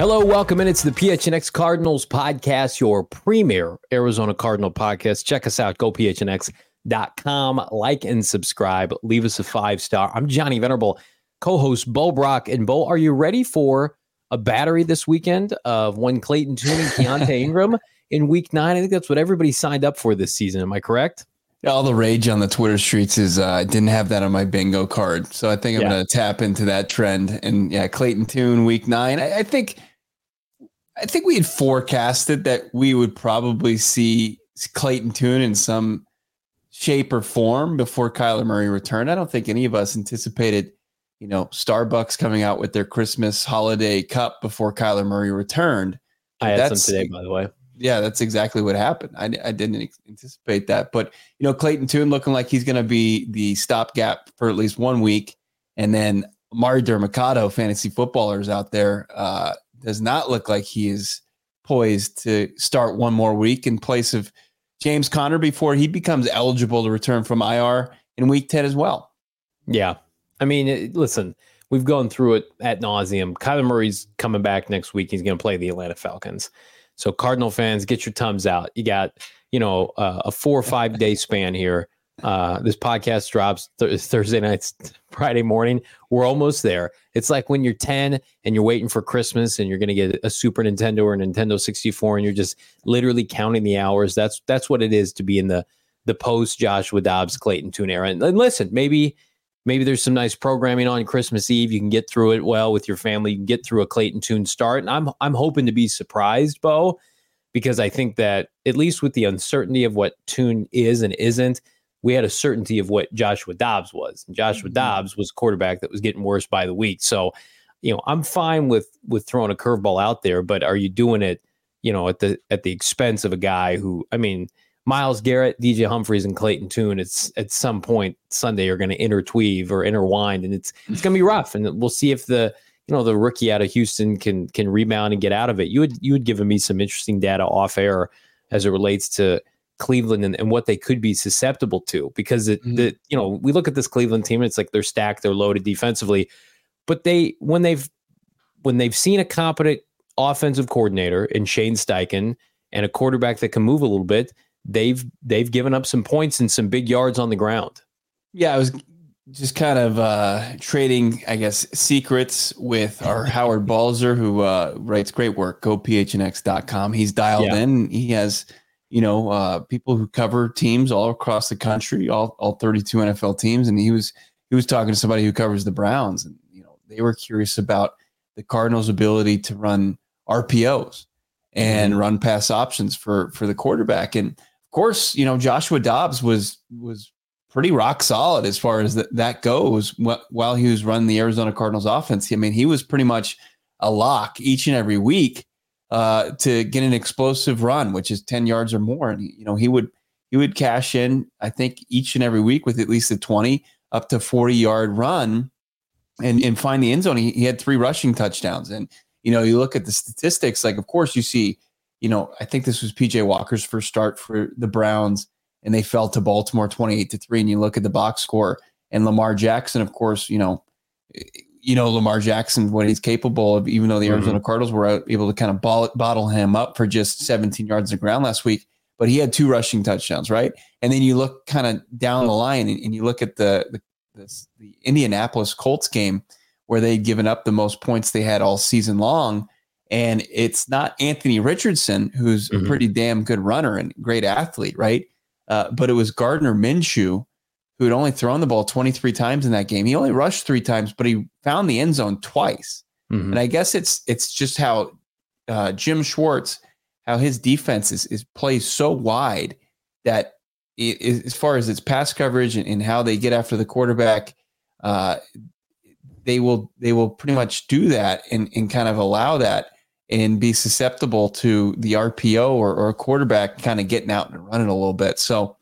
Hello, welcome in. It's the PHNX Cardinals podcast, your premier Arizona Cardinal podcast. Check us out, gophnx.com. Like and subscribe. Leave us a five star. I'm Johnny Venerable, co host Bo Brack. And Bo, are you ready for a battery this weekend of one Clayton Tune and Keaontay Ingram in week nine? I think that's what everybody signed up for this season. Am I correct? All the rage on the Twitter streets is uh, I didn't have that on my bingo card, so I think I'm yeah. going to tap into that trend. And yeah, Clayton Tune week nine. I, I think I think we had forecasted that we would probably see Clayton Tune in some shape or form before Kyler Murray returned. I don't think any of us anticipated, you know, Starbucks coming out with their Christmas holiday cup before Kyler Murray returned. I had that's, some today, by the way. Yeah, that's exactly what happened. I, I didn't anticipate that, but you know, Clayton Tune looking like he's going to be the stopgap for at least one week, and then Emari Demercado, fantasy footballers out there, uh, does not look like he is poised to start one more week in place of James Conner before he becomes eligible to return from IR in week 10 as well. Yeah. I mean, listen, we've gone through it at nauseum. Kyler Murray's coming back next week. He's going to play the Atlanta Falcons. So, Cardinal fans, get your thumbs out. You got, you know, uh, a four or five day span here uh, this podcast drops th- Thursday nights, Friday morning. We're almost there. It's like when you're 10 and you're waiting for Christmas and you're going to get a Super Nintendo or a Nintendo 64 and you're just literally counting the hours. That's that's what it is to be in the the post Joshua Dobbs Clayton Tune era. And, and listen, maybe maybe there's some nice programming on Christmas Eve. You can get through it well with your family. You can get through a Clayton Tune start. And I'm I'm hoping to be surprised, Bo, because I think that at least with the uncertainty of what Tune is and isn't we had a certainty of what Joshua Dobbs was. And Joshua mm-hmm. Dobbs was a quarterback that was getting worse by the week. So, you know, I'm fine with with throwing a curveball out there, but are you doing it, you know, at the at the expense of a guy who, I mean, Myles Garrett, DJ Humphries, and Clayton Tune, it's at some point Sunday are going to interweave or intertwine, and it's it's going to be rough. And we'll see if the you know the rookie out of Houston can can rebound and get out of it. You would you had given me some interesting data off air as it relates to Cleveland and, and what they could be susceptible to because it, mm-hmm. the you know we look at this Cleveland team it's like they're stacked they're loaded defensively but they when they've when they've seen a competent offensive coordinator in Shane Steichen and a quarterback that can move a little bit they've they've given up some points and some big yards on the ground yeah I was just kind of uh, trading, I guess, secrets with our Howard Balzer, who uh, writes great work. Go phnx.com. He's dialed yeah. in. He has you know, uh, people who cover teams all across the country, all all 32 NFL teams, and he was he was talking to somebody who covers the Browns, and you know, they were curious about the Cardinals' ability to run RPOs and mm-hmm. run pass options for for the quarterback, and of course, you know, Joshua Dobbs was was pretty rock solid as far as that, that goes while he was running the Arizona Cardinals offense. I mean, he was pretty much a lock each and every week uh, to get an explosive run, which is 10 yards or more. And, you know, he would, he would cash in, I think, each and every week with at least a 20 up to 40 yard run and, and find the end zone. He, he had three rushing touchdowns. And, you know, you look at the statistics, like, of course, you see, you know, I think this was PJ Walker's first start for the Browns, and they fell to Baltimore 28 to 3. And you look at the box score, and Lamar Jackson, of course, you know, you know Lamar Jackson what he's capable of, even though the Arizona mm-hmm. Cardinals were able to kind of ball, bottle him up for just 17 yards of ground last week. But he had two rushing touchdowns, right? And then you look kind of down the line and, and you look at the, the the, the Indianapolis Colts game where they'd given up the most points they had all season long. And it's not Anthony Richardson, who's mm-hmm. a pretty damn good runner and great athlete, right? Uh, but it was Gardner Minshew who had only thrown the ball 23 times in that game. He only rushed three times, but he found the end zone twice. Mm-hmm. And I guess it's it's just how uh, Jim Schwartz, how his defense is, is plays so wide that as far as its pass coverage and, and how they get after the quarterback, uh, they will they will pretty much do that and, and kind of allow that and be susceptible to the RPO or, or a quarterback kind of getting out and running a little bit. So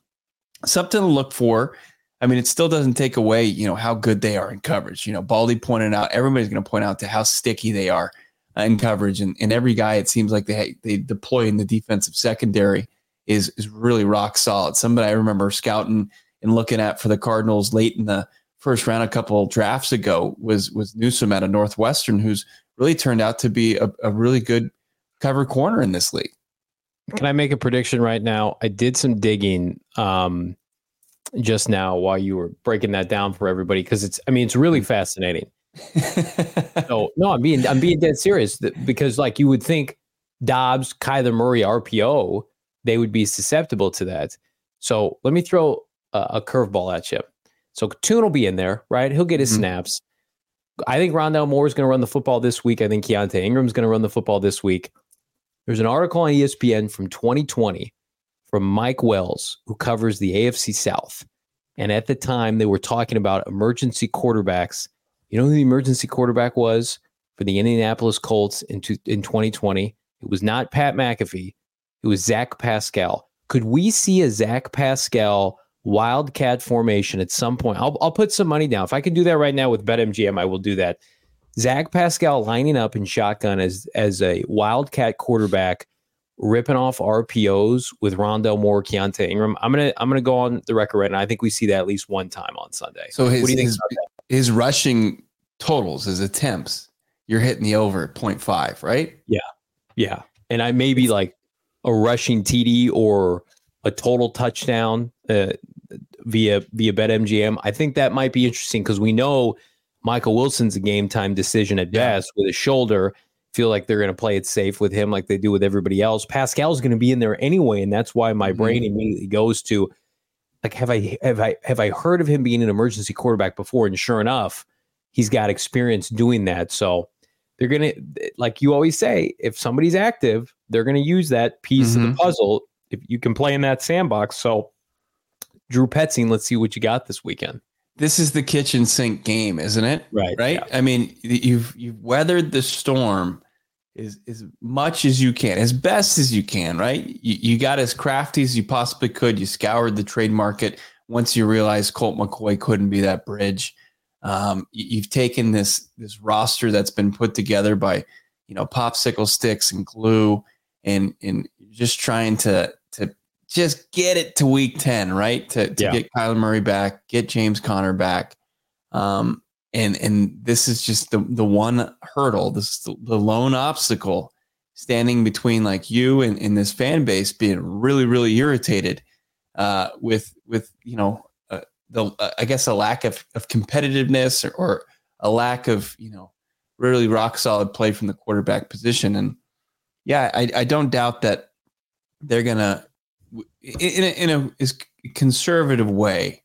something to look for. I mean, it still doesn't take away, you know, how good they are in coverage. You know, Baldy pointed out, everybody's going to point out to how sticky they are in coverage, and, and every guy it seems like they they deploy in the defensive secondary is is really rock solid. Somebody I remember scouting and looking at for the Cardinals late in the first round a couple drafts ago was was Newsome out of Northwestern, who's really turned out to be a, a really good cover corner in this league. Can I make a prediction right now? I did some digging um, just now while you were breaking that down for everybody because it's I mean it's really fascinating. so no, I'm being I'm being dead serious because like you would think Dobbs, Kyler Murray, RPO, they would be susceptible to that. So let me throw a, a curveball at you. So Tune will be in there, right? He'll get his mm-hmm. snaps. I think Rondale Moore is going to run the football this week. I think Keaontay Ingram is going to run the football this week. There's an article on ESPN from 2020 from Mike Wells, who covers the AFC South. And at the time, they were talking about emergency quarterbacks. You know who the emergency quarterback was for the Indianapolis Colts in, in 2020? It was not Pat McAfee. It was Zach Pascal. Could we see a Zach Pascal wildcat formation at some point? I'll, I'll put some money down. If I can do that right now with BetMGM, I will do that. Zach Pascal lining up in shotgun as as a wildcat quarterback ripping off RPOs with Rondale Moore, Keaontay Ingram. I'm gonna I'm gonna go on the record right now. I think we see that at least one time on Sunday. So his, what do you think his, his rushing totals, his attempts, you're hitting the over at 0.5, right? Yeah. Yeah. And I maybe like a rushing TD or a total touchdown uh, via via BetMGM. I think that might be interesting because we know Michael Wilson's a game time decision at best with a shoulder feel like they're going to play it safe with him like they do with everybody else. Pascal's going to be in there anyway, and that's why my mm-hmm. brain immediately goes to like have I have I have I heard of him being an emergency quarterback before? And sure enough, he's got experience doing that. So they're gonna like you always say, if somebody's active, they're gonna use that piece mm-hmm. of the mm-hmm. puzzle if you can play in that sandbox. So Drew Petzing, let's see what you got this weekend this is the kitchen sink game, isn't it? Right. Right. Yeah. I mean, you've you've weathered the storm as, as much as you can, as best as you can, right? You, you got as crafty as you possibly could. You scoured the trade market once you realized Colt McCoy couldn't be that bridge. Um, you, have taken this this roster that's been put together by you know popsicle sticks and glue, and and just trying to to just get it to week ten, right? To to yeah. get Kyler Murray back, get James Conner back. Um, and and this is just the the one hurdle this is the, the lone obstacle standing between like you and, and this fan base being really really irritated uh, with with you know uh, the uh, I guess a lack of, of competitiveness or, or, a lack of you know really rock solid play from the quarterback position and yeah I, I don't doubt that they're gonna in a, in a conservative way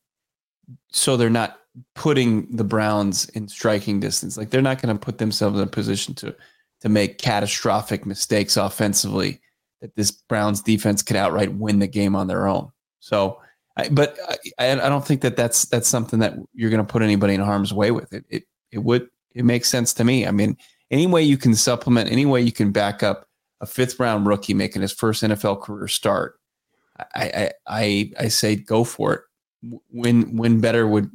so they're not putting the Browns in striking distance. Like they're not going to put themselves in a position to to make catastrophic mistakes offensively that this Browns defense could outright win the game on their own. So, I, but I, I don't think that that's that's something that you're going to put anybody in harm's way with. It it it would it makes sense to me. I mean, any way you can supplement, any way you can back up a fifth round rookie making his first NFL career start, I I I, I say go for it. When when better would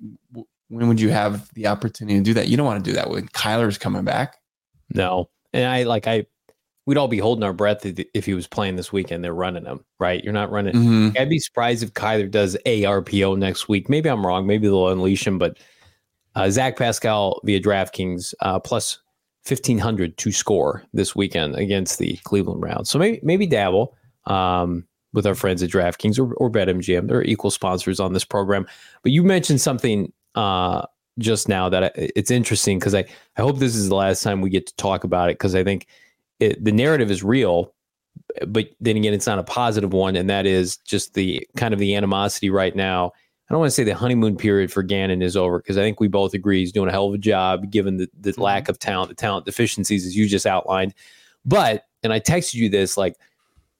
when would you have the opportunity to do that? You don't want to do that when Kyler's coming back. No. And I like I we'd all be holding our breath if he was playing this weekend. They're running him, right? You're not running. Mm-hmm. I'd be surprised if Kyler does ARPO next week. Maybe I'm wrong. Maybe they'll unleash him, but uh, Zach Pascal via DraftKings uh, plus 1500 to score this weekend against the Cleveland Browns. So maybe maybe dabble um, with our friends at DraftKings or, or BetMGM. They're equal sponsors on this program. But you mentioned something uh, just now that I, it's interesting because I, I hope this is the last time we get to talk about it because I think it, the narrative is real, but then again, it's not a positive one. And that is just the kind of the animosity right now. I don't want to say the honeymoon period for Gannon is over because I think we both agree he's doing a hell of a job given the, the mm-hmm. lack of talent, the talent deficiencies as you just outlined. But, and I texted you this like,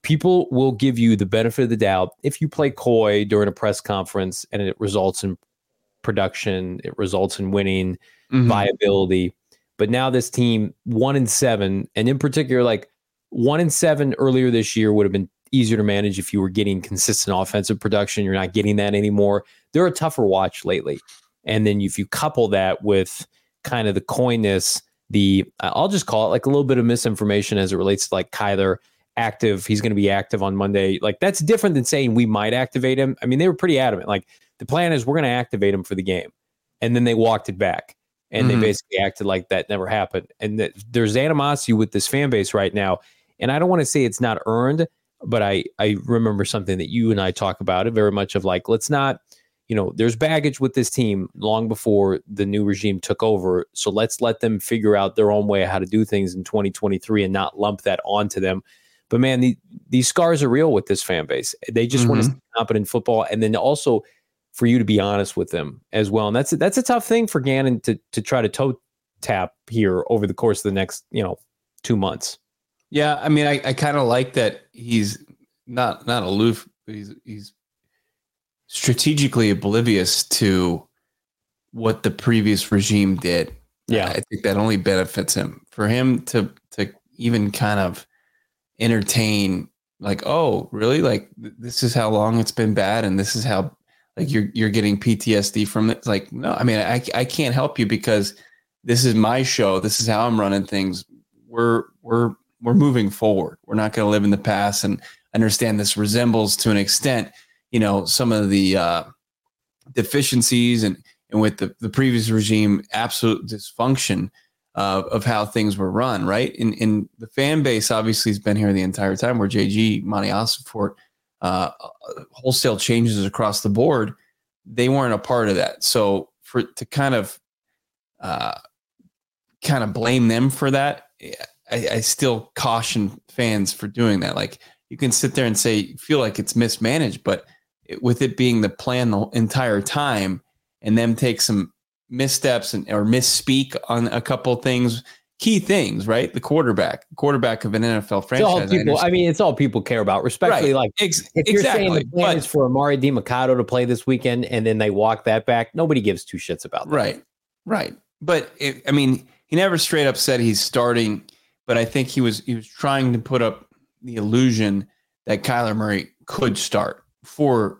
people will give you the benefit of the doubt if you play coy during a press conference and it results in production, it results in winning, mm-hmm. viability. But now this team one in seven, and in particular, like one in seven earlier this year would have been easier to manage if you were getting consistent offensive production. You're not getting that anymore. They're a tougher watch lately. And then if you couple that with kind of the coyness, the I'll just call it like a little bit of misinformation as it relates to like Kyler active. He's going to be active on Monday. Like that's different than saying we might activate him. I mean, they were pretty adamant. Like the plan is we're going to activate him for the game, and then they walked it back, and mm-hmm. they basically acted like that never happened. And that there's animosity with this fan base right now, and I don't want to say it's not earned, but I I remember something that you and I talk about it very much of like let's not you know, there's baggage with this team long before the new regime took over. So let's let them figure out their own way how to do things in 2023 and not lump that onto them. But man, the, these scars are real with this fan base. They just mm-hmm. want to stay competent football, and then also for you to be honest with them as well. And that's that's a tough thing for Gannon to to try to toe tap here over the course of the next you know two months. Yeah, I mean, I, I kind of like that he's not not aloof, but he's he's strategically oblivious to what the previous regime did. Yeah, I think that only benefits him. For him to to even kind of entertain like, oh, really? Like this is how long it's been bad, and this is how like you're you're getting PTSD from it. Like, no, I mean, I I can't help you because this is my show. This is how I'm running things. We're we're we're moving forward. We're not going to live in the past and understand this resembles to an extent, you know, some of the uh, deficiencies and and with the, the previous regime, absolute dysfunction of how things were run, right? And, and the fan base obviously has been here the entire time where JG, Monty Ossenfort, uh, wholesale changes across the board, they weren't a part of that. So for to kind of uh, kind of blame them for that, I, I still caution fans for doing that. Like you can sit there and say feel like it's mismanaged, but it, with it being the plan the entire time, and them take some missteps and or misspeak on a couple things key things, right? The quarterback, quarterback of an NFL franchise. People, I, I, mean, it's all people care about. Respectfully, right. like Ex- if you're saying the plan but, is for Emari Demercado to play this weekend and then they walk that back, nobody gives two shits about that. Right, right. But it, I mean, he never straight up said he's starting, but I think he was he was trying to put up the illusion that Kyler Murray could start for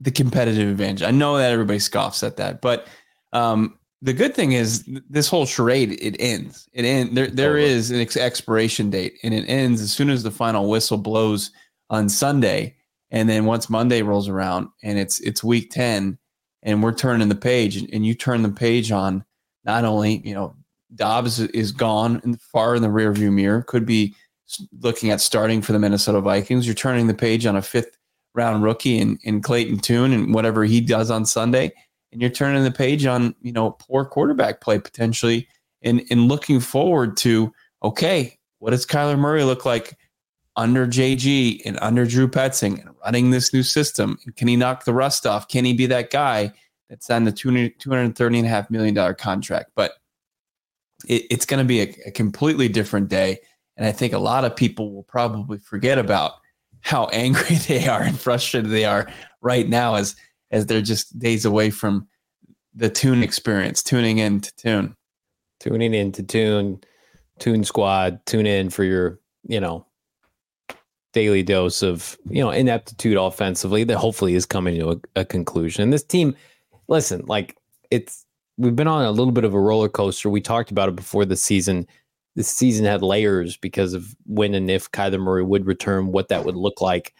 the competitive advantage. I know that everybody scoffs at that, but um, the good thing is this whole charade it ends. It end there. There is an ex- expiration date, and it ends as soon as the final whistle blows on Sunday. And then once Monday rolls around, and it's it's week ten, and we're turning the page, and you turn the page on not only you know Dobbs is gone and far in the rearview mirror, could be looking at starting for the Minnesota Vikings. You're turning the page on a fifth round rookie in, in Clayton Tune and whatever he does on Sunday and you're turning the page on you know poor quarterback play potentially and and looking forward to okay what does Kyler Murray look like under JG and under Drew Petzing and running this new system? And can he knock the rust off? Can he be that guy that's on the 230 and a half million dollar contract? But it, it's going to be a, a completely different day and I think a lot of people will probably forget about how angry they are and frustrated they are right now as as they're just days away from the tune experience, tuning in to tune. Tuning in to tune, tune squad, tune in for your, you know, daily dose of, you know, ineptitude offensively that hopefully is coming to a, a conclusion. This team, listen, like it's, we've been on a little bit of a roller coaster. We talked about it before the season. This season had layers because of when and if Kyler Murray would return, what that would look like.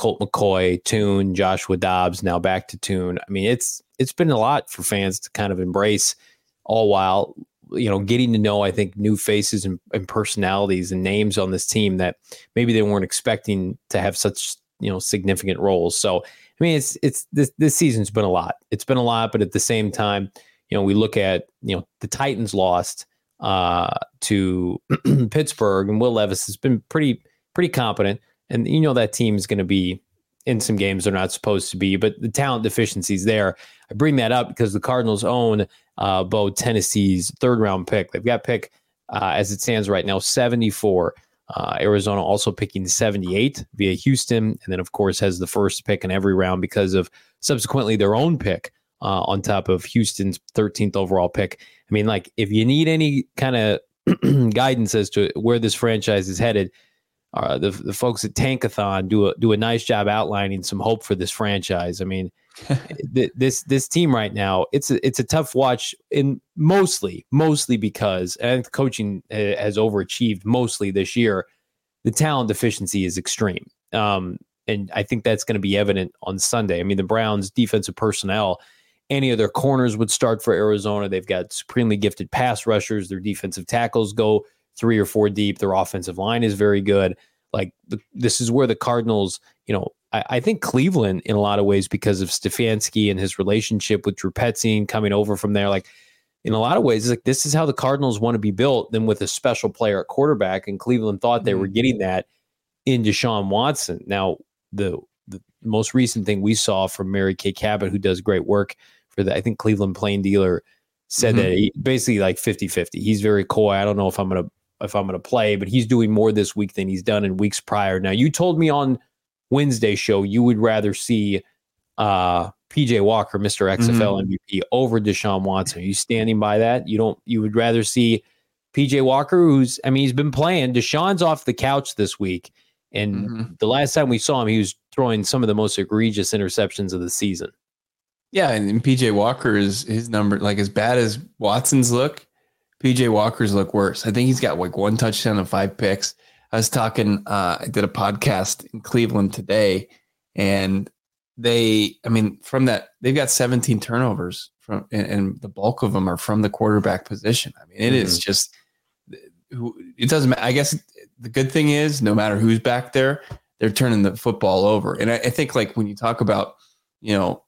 Colt McCoy, Tune, Joshua Dobbs, now back to Tune. I mean, it's it's been a lot for fans to kind of embrace, all while you know getting to know I think new faces and, and personalities and names on this team that maybe they weren't expecting to have such you know significant roles. So I mean, it's it's this this season's been a lot. It's been a lot, but at the same time, you know, we look at you know the Titans lost uh, to Pittsburgh, and Will Levis has been pretty pretty competent and you know that team is going to be in some games they're not supposed to be, but the talent deficiencies there. I bring that up because the Cardinals own uh, Bo Tennessee's third round pick. They've got pick uh, as it stands right now 74. Uh, Arizona also picking 78 via Houston, and then of course has the first pick in every round because of subsequently their own pick uh, on top of Houston's 13th overall pick. I mean, like if you need any kind of guidance as to where this franchise is headed, uh, the the folks at Tankathon do a do a nice job outlining some hope for this franchise. I mean, th- this this team right now it's a, it's a tough watch in mostly mostly because and coaching has overachieved mostly this year. The talent deficiency is extreme, um, and I think that's going to be evident on Sunday. I mean, the Browns' defensive personnel. Any of their corners would start for Arizona. They've got supremely gifted pass rushers. Their defensive tackles go three or four deep. Their offensive line is very good. Like the, this is where the Cardinals, you know, I, I, think Cleveland in a lot of ways because of Stefanski and his relationship with Drew Petzing coming over from there. Like in a lot of ways, like this is how the Cardinals want to be built. Then with a special player at quarterback, and Cleveland thought they were mm-hmm. getting that in Deshaun Watson. Now the the most recent thing we saw from Mary Kay Cabot, who does great work for the I think Cleveland Plain Dealer, said mm-hmm. that he basically like 50-50. He's very coy. I don't know if I'm gonna if I'm going to play, but he's doing more this week than he's done in weeks prior. Now, you told me on Wednesday show you would rather see uh, PJ Walker, Mr. XFL mm-hmm. MVP, over Deshaun Watson. Are you standing by that? You don't. You would rather see PJ Walker, who's I mean, he's been playing. Deshaun's off the couch this week, and mm-hmm. the last time we saw him, he was throwing some of the most egregious interceptions of the season. Yeah, and, and PJ Walker is his number like as bad as Watson's look PJ Walker's look worse. I think he's got like one touchdown and five picks. I was talking, uh, I did a podcast in Cleveland today, and they, I mean, from that, they've got 17 turnovers from, and, and the bulk of them are from the quarterback position. I mean, it mm-hmm. is just, it doesn't matter. I guess the good thing is, no matter who's back there, they're turning the football over. And I, I think, like, when you talk about, you know,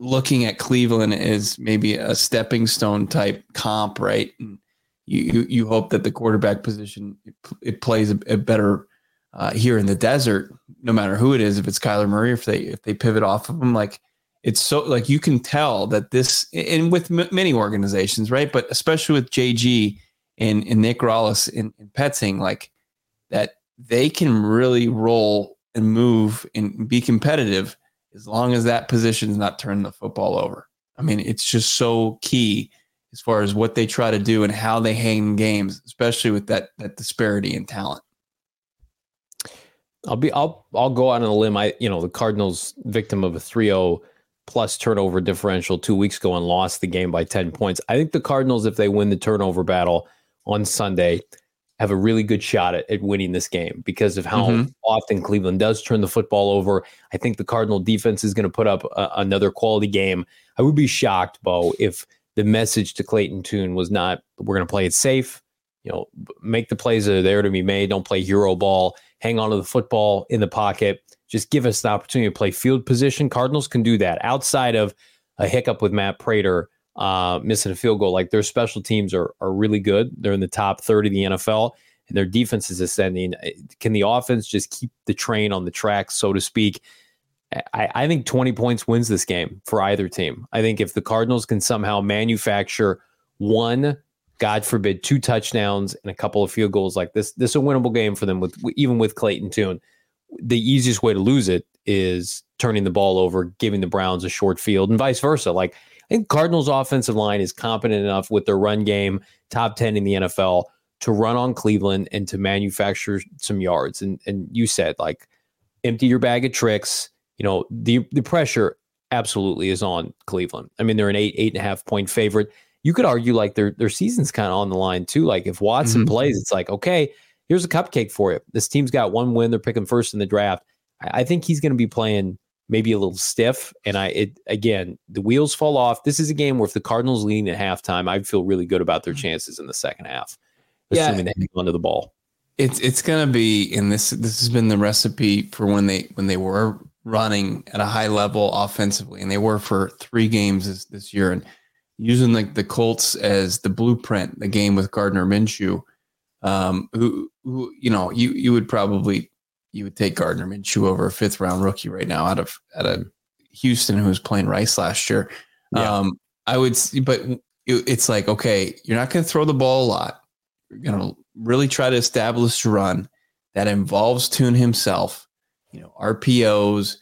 looking at Cleveland as maybe a stepping stone type comp, right? And you you, hope that the quarterback position it, plays a, a better uh, here in the desert, no matter who it is, if it's Kyler Murray, if they if they pivot off of him, like it's so like you can tell that this and with m- many organizations, right? But especially with JG and, and Nick Rallis and, and Petzing, like that they can really roll and move and be competitive as long as that position is not turning the football over. I mean, it's just so key as far as what they try to do and how they hang games, especially with that that disparity in talent. I'll be I'll I'll go out on a limb. I you know the Cardinals victim of a 3-0 plus turnover differential two weeks ago and lost the game by 10 points. I think the Cardinals, if they win the turnover battle on Sunday, have a really good shot at, at winning this game because of how mm-hmm. often Cleveland does turn the football over. I think the Cardinal defense is going to put up a, another quality game. I would be shocked, Bo, if the message to Clayton Tune was not we're going to play it safe. You know, make the plays that are there to be made. Don't play hero ball. Hang on to the football in the pocket. Just give us the opportunity to play field position. Cardinals can do that outside of a hiccup with Matt Prater uh, missing a field goal. Like their special teams are are really good. They're in the top 30 of the NFL, and their defense is ascending. Uh, can the offense just keep the train on the track, so to speak? I, I think 20 points wins this game for either team. I think if the Cardinals can somehow manufacture one, God forbid, two touchdowns and a couple of field goals like this, this is a winnable game for them with even with Clayton Tune. The easiest way to lose it is turning the ball over, giving the Browns a short field, and vice versa. Like I think Cardinals offensive line is competent enough with their run game, top 10 in the NFL, to run on Cleveland and to manufacture some yards. And and you said like empty your bag of tricks. You know, the the pressure absolutely is on Cleveland. I mean, they're an eight, eight and a half point favorite. You could argue like their their season's kind of on the line too. Like if Watson mm-hmm. plays, it's like, okay, here's a cupcake for you. This team's got one win. They're picking first in the draft. I, I think he's going to be playing maybe a little stiff. And I, it again, the wheels fall off. This is a game where if the Cardinals lean at halftime, I'd feel really good about their mm. chances in the second half, assuming yeah. they hang onto the ball. It's it's gonna be, and this this has been the recipe for when they when they were running at a high level offensively, and they were for three games this, this year, and using like the Colts as the blueprint, the game with Gardner Minshew, um, who who you know you you would probably you would take Gardner Minshew over a fifth round rookie right now out of out of Houston who was playing Rice last year. Yeah. Um, I would, but it's like okay, you're not going to throw the ball a lot. You're going to really try to establish a run that involves Tune himself, you know, RPOs,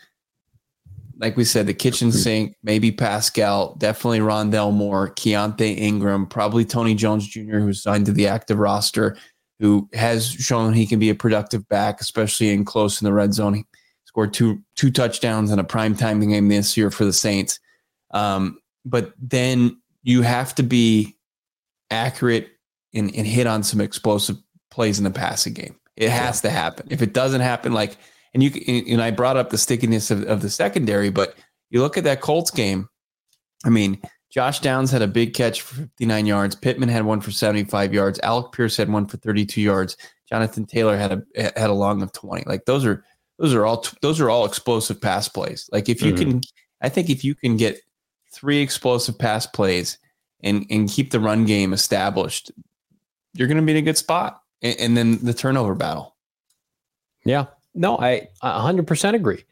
like we said, the kitchen sink, maybe Pascal, definitely Rondale Moore, Keaontay Ingram, probably Tony Jones Jr., who's signed to the active roster, who has shown he can be a productive back, especially in close in the red zone. He scored two two touchdowns in a prime time game this year for the Saints. Um, but then you have to be accurate and, and hit on some explosive plays in the passing game. It has to happen. If it doesn't happen, like and you and I brought up the stickiness of, of the secondary, but you look at that Colts game. I mean, Josh Downs had a big catch for 59 yards. Pittman had one for 75 yards. Alec Pierce had one for 32 yards. Jonathan Taylor had a had a long of 20. Like those are those are all those are all explosive pass plays. Like if you mm-hmm. can, I think if you can get three explosive pass plays and and keep the run game established, you're going to be in a good spot. And, and then the turnover battle. Yeah, no, I 100% agree.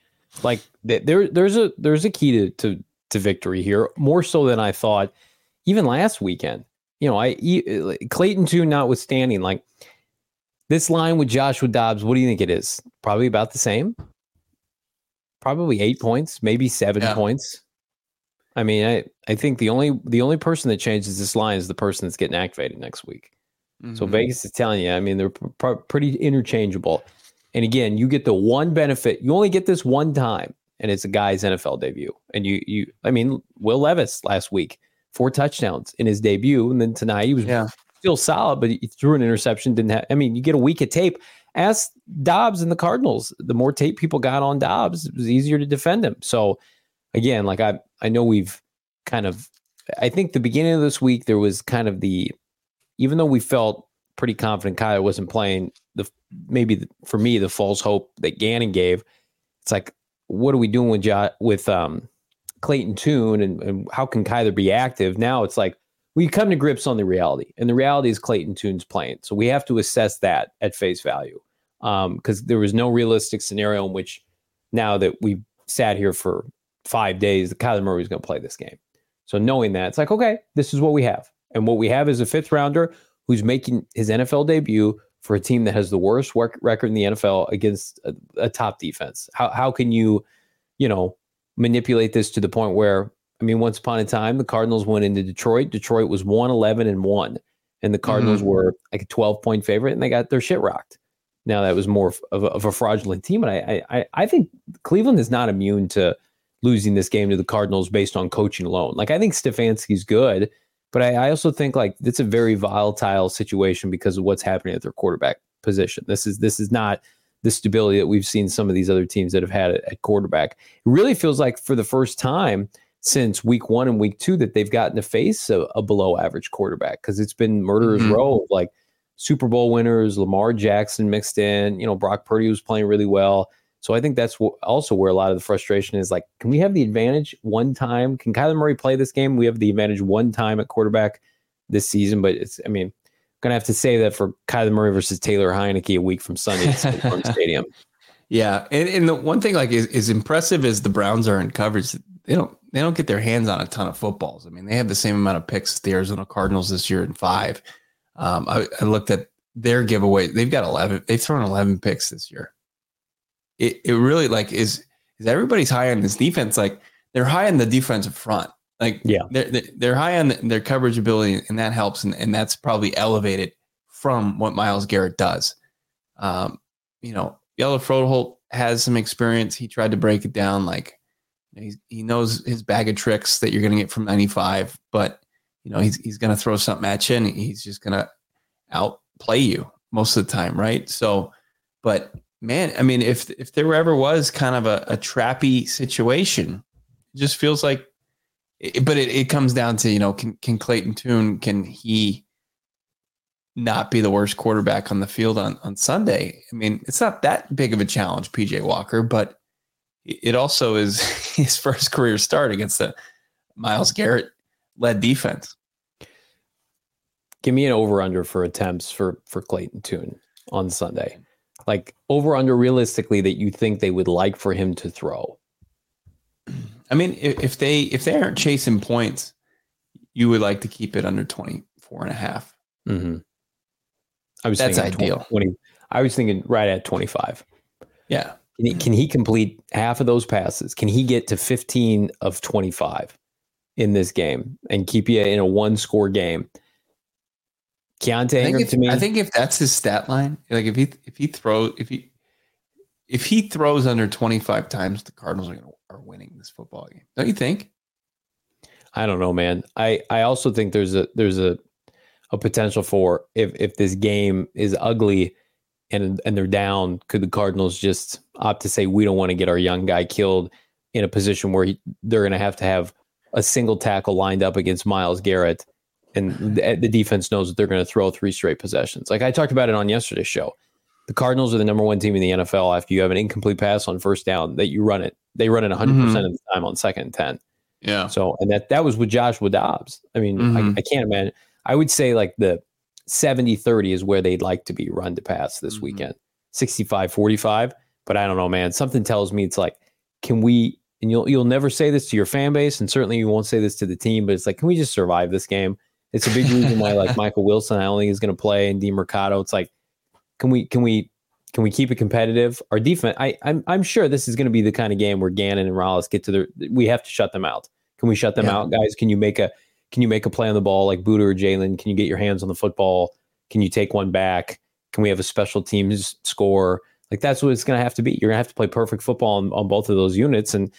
Like there, there's a there's a key to, to to victory here, more so than I thought. Even last weekend, you know, I Clayton Tune notwithstanding, like this line with Joshua Dobbs, what do you think it is? Probably about the same. Probably eight points, maybe seven yeah. points. I mean, I, I think the only the only person that changes this line is the person that's getting activated next week. Mm-hmm. So Vegas is telling you, I mean, they're pr- pretty interchangeable. And again, you get the one benefit. You only get this one time, and it's a guy's NFL debut. And you, you, I mean, Will Levis last week, four touchdowns in his debut, and then tonight he was yeah. still solid, but he threw an interception. Didn't have. I mean, you get a week of tape. Ask Dobbs and the Cardinals. The more tape people got on Dobbs, it was easier to defend him. So, again, like I, I know we've kind of. I think the beginning of this week there was kind of the, even though we felt pretty confident Kyler wasn't playing. The maybe the, for me the false hope that Gannon gave. It's like, what are we doing with jo- with um, Clayton Tune and, and how can Kyler be active? Now it's like we come to grips on the reality, and the reality is Clayton Tune's playing. So we have to assess that at face value because um, there was no realistic scenario in which now that we've sat here for five days, that Kyler Murray is going to play this game. So knowing that, it's like, okay, this is what we have. And what we have is a fifth rounder who's making his NFL debut for a team that has the worst work record in the NFL against a, a, top defense. How how can you, you know, manipulate this to the point where I mean, once upon a time, the Cardinals went into Detroit. Detroit was 111 and 1, and the Cardinals mm-hmm. were like a 12 point favorite, and they got their shit rocked. Now, that was more of a, of a fraudulent team. And I, I, I think Cleveland is not immune to losing this game to the Cardinals based on coaching alone. Like, I think Stefanski's good. But I, I also think like it's a very volatile situation because of what's happening at their quarterback position. This is this is not the stability that we've seen some of these other teams that have had at, at quarterback. It really feels like for the first time since week one and week two that they've gotten to face a, a below average quarterback because it's been murderers mm-hmm. row like Super Bowl winners, Lamar Jackson mixed in. You know, Brock Purdy was playing really well. So I think that's also where a lot of the frustration is. Like, can we have the advantage one time? Can Kyler Murray play this game? We have the advantage one time at quarterback this season, but it's. I mean, gonna have to say that for Kyler Murray versus Taylor Heinicke a week from Sunday at Stadium. Yeah, and, and the one thing like is, is impressive as the Browns are in coverage. They don't they don't get their hands on a ton of footballs. I mean, they have the same amount of picks as the Arizona Cardinals this year in five. Um, I, I looked at their giveaway. They've got eleven. They've thrown eleven picks this year it, it really like is is everybody's high on this defense. Like they're high on the defensive front. Like yeah, they're they're high on their coverage ability, and that helps, and, and that's probably elevated from what Myles Garrett does. Um, you know, Hjalte Froholdt has some experience. He tried to break it down. Like he he knows his bag of tricks that you're going to get from 95, but you know he's he's going to throw something at you, and he's just going to outplay you most of the time, right? So, but man, I mean, if if there ever was kind of a, a trappy situation, it just feels like. but it, it comes down to you know can can Clayton Tune can he not be the worst quarterback on the field on on Sunday? I mean, it's not that big of a challenge, PJ Walker, but it also is his first career start against the Myles Garrett led defense. Give me an over under for attempts for for Clayton Tune on Sunday like over under realistically that you think they would like for him to throw? I mean, if they if they aren't chasing points, you would like to keep it under 24 and a half. Mm-hmm. I was That's thinking 20 ideal. 20 I was thinking right at 25. Yeah. Can he, can he complete half of those passes? Can he get to 15 of 25 in this game and keep you in a one score game? Keaontay I think, Ingram if, to me, I think if that's his stat line, like if he if he throws if he if he throws under 25 times, the Cardinals are gonna, are winning this football game. Don't you think? I don't know, man. I I also think there's a there's a a potential for if if this game is ugly and and they're down, could the Cardinals just opt to say we don't want to get our young guy killed in a position where he, they're going to have to have a single tackle lined up against Myles Garrett, and the, the defense knows that they're going to throw three straight possessions. Like I talked about it on yesterday's show. The Cardinals are the number one team in the NFL after you have an incomplete pass on first down that you run it. They run it 100% of the time on second and 10. Yeah. So, and that that was with Joshua Dobbs. I mean, Mhm. I, I can't imagine. I would say like the 70 30 is where they'd like to be run to pass this Mhm. weekend, 65 45. But I don't know, man. Something tells me it's like, can we, and you'll, you'll never say this to your fan base, and certainly you won't say this to the team, but it's like, can we just survive this game? It's a big reason why like Michael Wilson, I don't think is going to play, and Demercado. It's like, can we, can we, can we keep it competitive? Our defense, I, I'm, I'm sure this is going to be the kind of game where Gannon and Rallis get to their. We have to shut them out. Can we shut them Yeah. out, guys? Can you make a, can you make a play on the ball like Budda or Jalen? Can you get your hands on the football? Can you take one back? Can we have a special teams score? Like that's what it's going to have to be. You're going to have to play perfect football on, on both of those units, and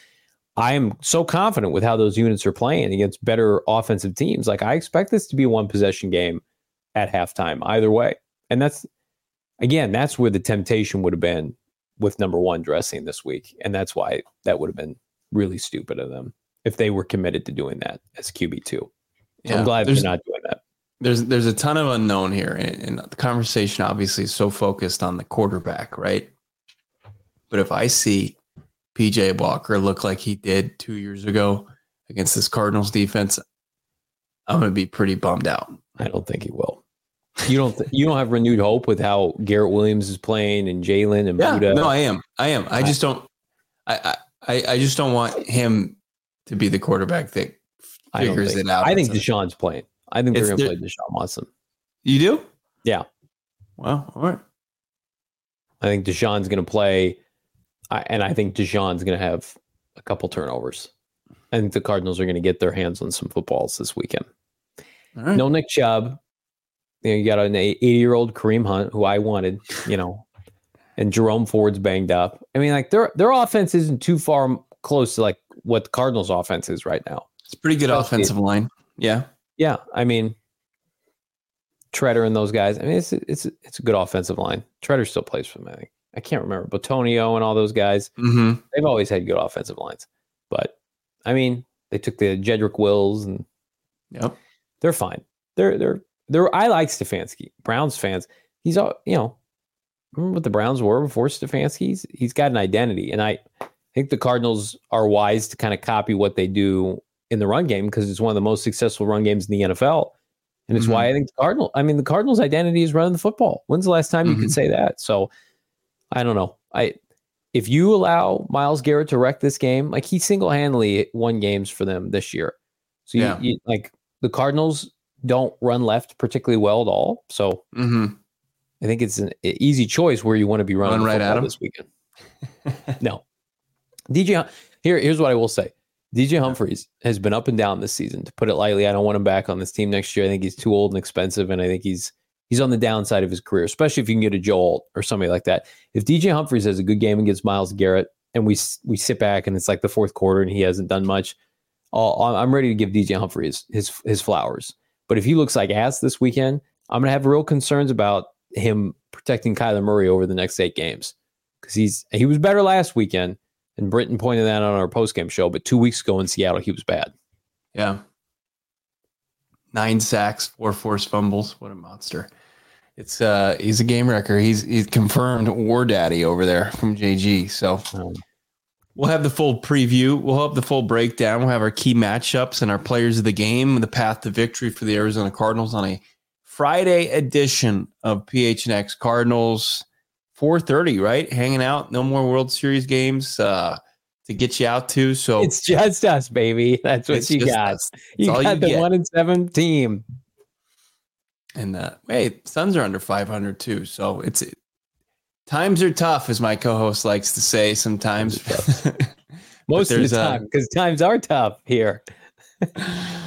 I am so confident with how those units are playing against better offensive teams. Like I expect this to be one possession game at halftime, either way. And that's again, that's where the temptation would have been with number one dressing this week. And that's why that would have been really stupid of them if they were committed to doing that as QB two. So I'm glad they're not doing that. there's there's a ton of unknown here, and, and the conversation obviously is so focused on the quarterback, right? But if I see PJ Walker look like he did two years ago against this Cardinals defense, I'm gonna be pretty bummed out. I don't think he will. You don't. Th- you don't have renewed hope with how Garrett Williams is playing and Jalen and Yeah, Budda. no, I am. I am. I just don't. I I I just don't want him to be the quarterback that figures think. it out. I think Deshaun's playing. I think they're going to play Deshaun Watson. You do? Yeah. Well, all right. I think Deshaun's going to play, I, and I think Deshaun's going to have a couple turnovers. I think the Cardinals are going to get their hands on some footballs this weekend. All right. No Nick Chubb. You, know, you got an 80 year old Kareem Hunt who I wanted, you know, and Jerome Ford's banged up. I mean, like their their offense isn't too far close to like what the Cardinals' offense is right now. It's a pretty good Especially- offensive line. Yeah. Yeah, I mean, Treader and those guys. I mean, it's it's it's a good offensive line. Treader still plays for them. I think I can't remember Bitonio and all those guys. Mm-hmm. They've always had good offensive lines, but I mean, they took the Jedrick Wills and Yep. they're fine. They're they're they're. I like Stefanski. Browns fans. He's all you know. Remember what the Browns were before Stefanski? He's, got an identity, and I think the Cardinals are wise to kind of copy what they do in the run game because it's one of the most successful run games in the NFL, and it's why I think the Cardinal. I mean, the Cardinals' identity is running the football. When's the last time you Mhm. could say that? So, I don't know. I if you allow Myles Garrett to wreck this game, like he single handedly won games for them this year. So you, Yeah. you like the Cardinals don't run left particularly well at all. So Mm-hmm. I think it's an easy choice where you want to be running Run right at him? this weekend. No, DJ. Here, here's what I will say. DJ Humphries has been up and down this season. To put it lightly, I don't want him back on this team next year. I think he's too old and expensive, and I think he's he's on the downside of his career, especially if you can get a Joe Alt or somebody like that. If DJ Humphries has a good game against Myles Garrett, and we we sit back and it's like the fourth quarter and he hasn't done much, I'll, I'm ready to give DJ Humphries his his flowers. But if he looks like ass this weekend, I'm gonna have real concerns about him protecting Kyler Murray over the next eight games because he's he was better last weekend, and Britton pointed that out on our postgame show. But two weeks ago in Seattle, he was bad. Yeah. Nine sacks, four forced fumbles. What a monster. It's uh he's a game wrecker. He's he's confirmed war daddy over there from JG. So we'll have the full preview. We'll have the full breakdown. We'll have our key matchups and our players of the game, the path to victory for the Arizona Cardinals on a Friday edition of PHNX Cardinals. 4:30, right? Hanging out. No more World Series games uh to get you out to. So it's just us, baby. That's what you got. us. You all got you the get. one and seven team. And uh, wait, Suns are under 500 too. So it's times are tough, as my co-host likes to say sometimes. Most of the uh, time, because times are tough here.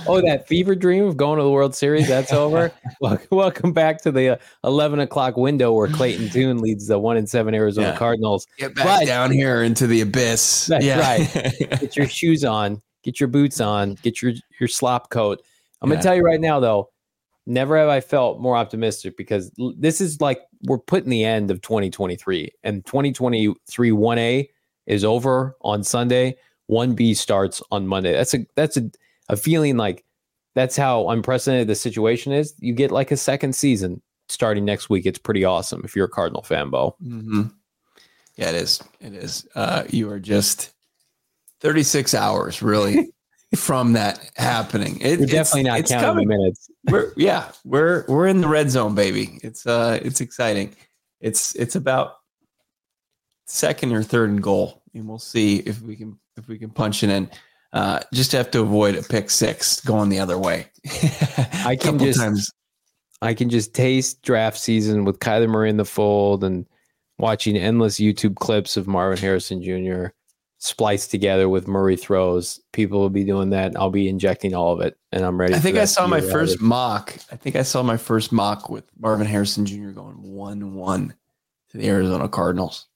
oh, that fever dream of going to the World Series, that's over. Welcome back to the uh, 11 o'clock window where Clayton Tune leads the one and seven Arizona yeah. Cardinals. Get back but, down here into the abyss. That's yeah. right. Get your shoes on, get your boots on, get your, your slop coat. I'm yeah. going to tell you right now, though, never have I felt more optimistic because this is like we're putting the end of 2023 and 2023 1A is over on Sunday. 1B starts on Monday. That's a that's a a feeling like that's how unprecedented the situation is. You get like a second season starting next week. It's pretty awesome if you're a Cardinal fan, Bo. Mm-hmm. Yeah, it is. It is. Uh, you are just 36 hours really from that happening. It, we're definitely not counting coming. minutes. We're yeah, we're we're in the red zone, baby. It's uh, it's exciting. It's it's about second or third and goal, and we'll see if we can if we can punch it in. Uh, just have to avoid a pick six going the other way. I can just times. I can just taste draft season with Kyler Murray in the fold and watching endless YouTube clips of Marvin Harrison Jr. spliced together with Murray throws. People will be doing that. I'll be injecting all of it, and I'm ready. I think I saw my first mock. I think I saw my first mock with Marvin Harrison Jr. going one one to the Arizona Cardinals.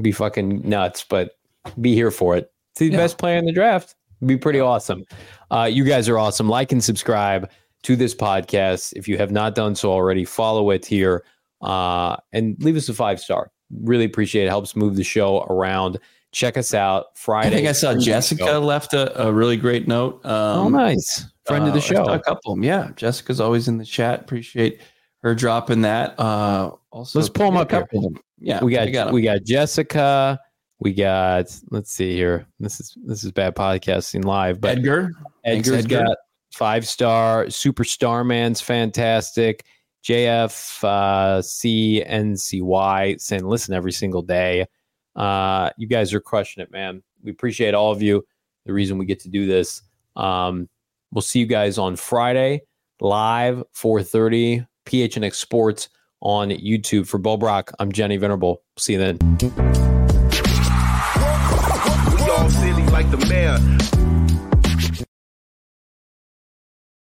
Be fucking nuts, but be here for it. The yeah. best player in the draft be pretty awesome. Uh, you guys are awesome. Like and subscribe to this podcast. If you have not done so already, follow it here uh, and leave us a five star. Really appreciate it. Helps move the show around. Check us out Friday. I think I saw Jessica left a, a, really great note. Um, oh, nice. Friend uh, of the uh, show. A couple of them. Yeah. Jessica's always in the chat. Appreciate her dropping that. Uh, also, let's pull them up. Here. Yeah. We got, got we got Jessica. We got let's see here. This is this is bad podcasting live, but Edgar. Edgar's Edgar. got five star. Superstar Man's fantastic. JF uh, CNCY saying listen every single day. Uh, you guys are crushing it, man. We appreciate all of you. The reason we get to do this. Um, we'll see you guys on Friday live 4:30 PHNX Sports on YouTube for Bo Brack. I'm Johnny Venerable. See you then